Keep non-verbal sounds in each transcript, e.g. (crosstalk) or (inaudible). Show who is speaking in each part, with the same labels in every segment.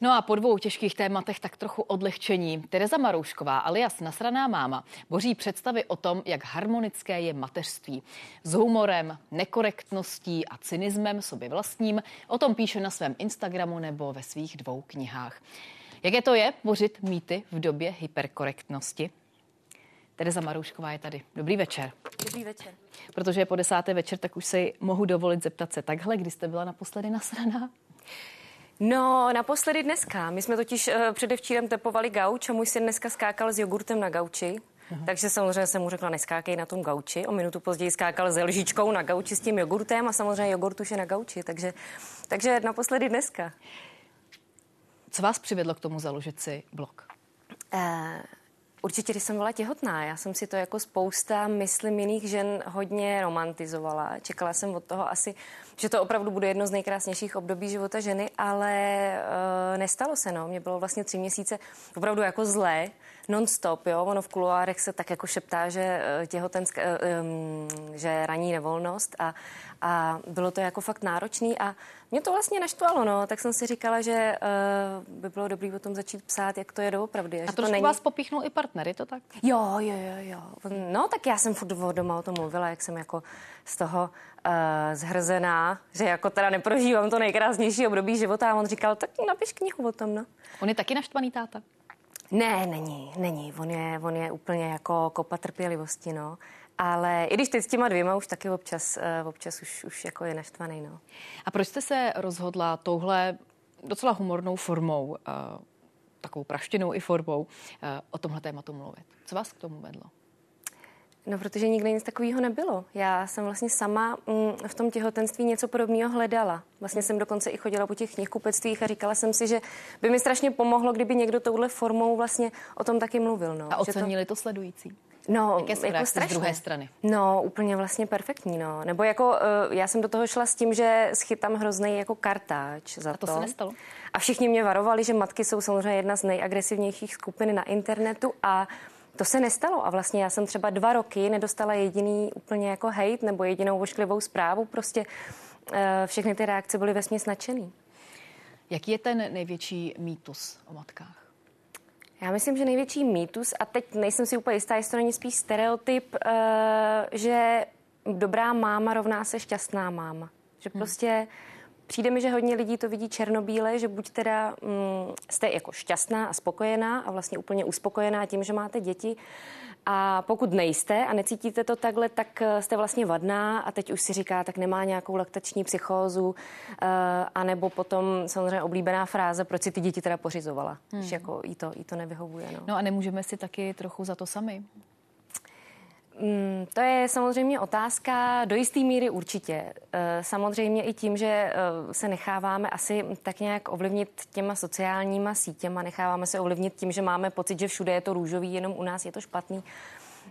Speaker 1: No a po dvou těžkých tématech tak trochu odlehčení. Tereza Maroušková alias Nasraná máma boří představy o tom, jak harmonické je mateřství. S humorem, nekorektností a cynismem sobě vlastním o tom píše na svém Instagramu nebo ve svých dvou knihách. Jaké to je bořit mýty v době hyperkorektnosti? Tereza Maroušková je tady. Dobrý večer.
Speaker 2: Dobrý večer.
Speaker 1: Protože je po desáté večer, tak už si mohu dovolit zeptat se takhle, kdy jste byla naposledy nasraná?
Speaker 2: No, naposledy dneska. My jsme totiž uh, předevčírem tepovali gauč a můj syn dneska skákal s jogurtem na gauči. Aha. Takže samozřejmě jsem mu řekla, neskákej na tom gauči. O minutu později skákal s lžičkou na gauči s tím jogurtem a samozřejmě jogurt už je na gauči. Takže, takže naposledy dneska.
Speaker 1: Co vás přivedlo k tomu založit si blog? Uh,
Speaker 2: Určitě, když jsem byla těhotná, já jsem si to jako spousta, myslím, jiných žen hodně romantizovala. Čekala jsem od toho asi, že to opravdu bude jedno z nejkrásnějších období života ženy, ale uh, nestalo se, no. Mě bylo vlastně tři měsíce opravdu jako zlé, non-stop, jo. Ono v kuloárech se tak jako šeptá, že eh, těhotenská, um, že raní nevolnost a, a bylo to jako fakt náročný a mě to vlastně naštvalo, no, tak jsem si říkala, že uh, by bylo dobré o tom začít psát, jak to je doopravdy.
Speaker 1: A, a trošku
Speaker 2: není...
Speaker 1: vás popíchnul i partner, je to tak?
Speaker 2: Jo, jo, jo, jo. No, tak já jsem furt doma o tom mluvila, jak jsem jako z toho uh, zhrzená, že jako teda neprožívám to nejkrásnější období života a on říkal, tak napiš knihu o tom, no.
Speaker 1: On je taky naštvaný táta?
Speaker 2: Ne, není, není. On je, on je úplně jako kopa trpělivosti, no. Ale i když teď s těma dvěma už taky občas, eh, občas už, už jako je naštvaný. No.
Speaker 1: A proč jste se rozhodla touhle docela humornou formou, uh, takovou praštinou i formou, uh, o tomhle tématu mluvit? Co vás k tomu vedlo?
Speaker 2: No, protože nikdy nic takového nebylo. Já jsem vlastně sama mm, v tom těhotenství něco podobného hledala. Vlastně jsem dokonce i chodila po těch knihkupectvích a říkala jsem si, že by mi strašně pomohlo, kdyby někdo touhle formou vlastně o tom taky mluvil. No.
Speaker 1: A ocenili to... to sledující?
Speaker 2: No,
Speaker 1: Jaké jako strašné. z druhé strany?
Speaker 2: No, úplně vlastně perfektní, no. Nebo jako, uh, já jsem do toho šla s tím, že schytám hrozný jako kartáč za
Speaker 1: A to, to se nestalo?
Speaker 2: A všichni mě varovali, že matky jsou samozřejmě jedna z nejagresivnějších skupin na internetu a to se nestalo a vlastně já jsem třeba dva roky nedostala jediný úplně jako hejt nebo jedinou ošklivou zprávu, prostě uh, všechny ty reakce byly vesměs nadšený.
Speaker 1: Jaký je ten největší mýtus o matkách?
Speaker 2: Já myslím, že největší mýtus, a teď nejsem si úplně jistá, jestli to není spíš stereotyp, uh, že dobrá máma rovná se šťastná máma. Že hmm. Přijde mi, že hodně lidí to vidí černobíle, že buď teda um, jste jako šťastná a spokojená a vlastně úplně uspokojená tím, že máte děti, a pokud nejste a necítíte to takhle, tak eh, jste vlastně vadná a teď už si říká, tak nemá nějakou laktační psychózu, uh, anebo potom samozřejmě oblíbená fráze, proč si ty děti teda pořizovala, hmm. že jako jí to, jí to nevyhovuje. No.
Speaker 1: no a nemůžeme si taky trochu za to sami?
Speaker 2: Mm, to je samozřejmě otázka do jisté míry určitě. Eh, samozřejmě i tím, že se necháváme asi tak nějak ovlivnit těma sociálníma sítěma, necháváme se ovlivnit tím, že máme pocit, že všude je to růžový, jenom u nás je to špatný.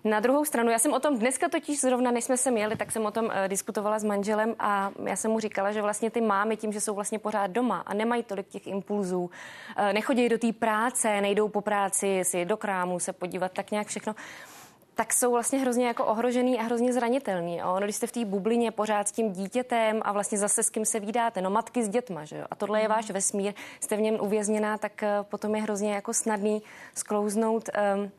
Speaker 2: Na druhou stranu, já jsem o tom dneska totiž zrovna, než jsme se měli, tak jsem o tom uh, diskutovala s manželem a já jsem mu říkala, že vlastně ty mámy tím, že jsou vlastně pořád doma a nemají tolik těch impulzů, nechodí do té práce, nejdou po práci, si do krámu se podívat, tak nějak všechno tak jsou vlastně hrozně jako ohrožený a hrozně zranitelný. A ono, když jste v té bublině pořád s tím dítětem a vlastně zase s kým se vydáte, no matky s dětma, že jo? A tohle je váš vesmír, jste v něm uvězněná, tak uh, potom je hrozně jako snadný sklouznout um,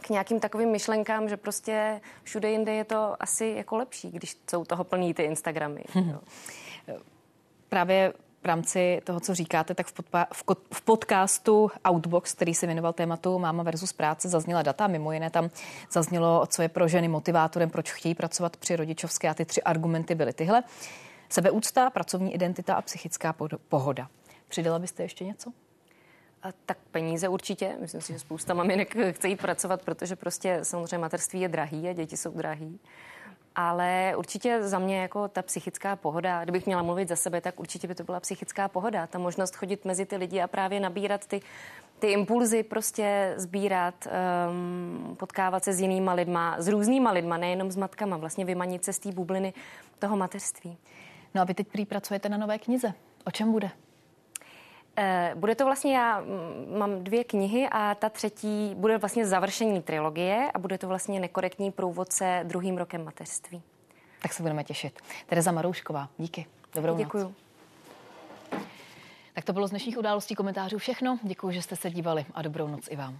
Speaker 2: k nějakým takovým myšlenkám, že prostě všude jinde je to asi jako lepší, když jsou toho plný ty Instagramy. Hmm. (laughs)
Speaker 1: Právě v rámci toho, co říkáte, tak v, podpa- v, v podcastu Outbox, který se věnoval tématu Máma versus práce, zazněla data. Mimo jiné tam zaznělo, co je pro ženy motivátorem, proč chtějí pracovat při rodičovské a ty tři argumenty byly tyhle. Sebeúcta, pracovní identita a psychická pohoda. Přidala byste ještě něco?
Speaker 2: A tak peníze určitě. Myslím si, že spousta maminek chce jít pracovat, protože prostě samozřejmě materství je drahý a děti jsou drahý. Ale určitě za mě jako ta psychická pohoda, kdybych měla mluvit za sebe, tak určitě by to byla psychická pohoda. Ta možnost chodit mezi ty lidi a právě nabírat ty, ty impulzy, prostě sbírat, um, potkávat se s jinýma lidma, s různýma lidma, nejenom s matkama, vlastně vymanit se z té bubliny toho mateřství.
Speaker 1: No a vy teď prý pracujete na nové knize. O čem bude?
Speaker 2: Eh, bude to vlastně, já mm, mám dvě knihy a ta třetí bude vlastně završení trilogie a bude to vlastně nekorektní průvodce druhým rokem mateřství.
Speaker 1: Tak se budeme těšit. Tereza Maroušková, díky. Dobrou
Speaker 2: Děkuju.
Speaker 1: noc. Tak to bylo z dnešních událostí komentářů všechno. Děkuji, že jste se dívali a dobrou noc i vám.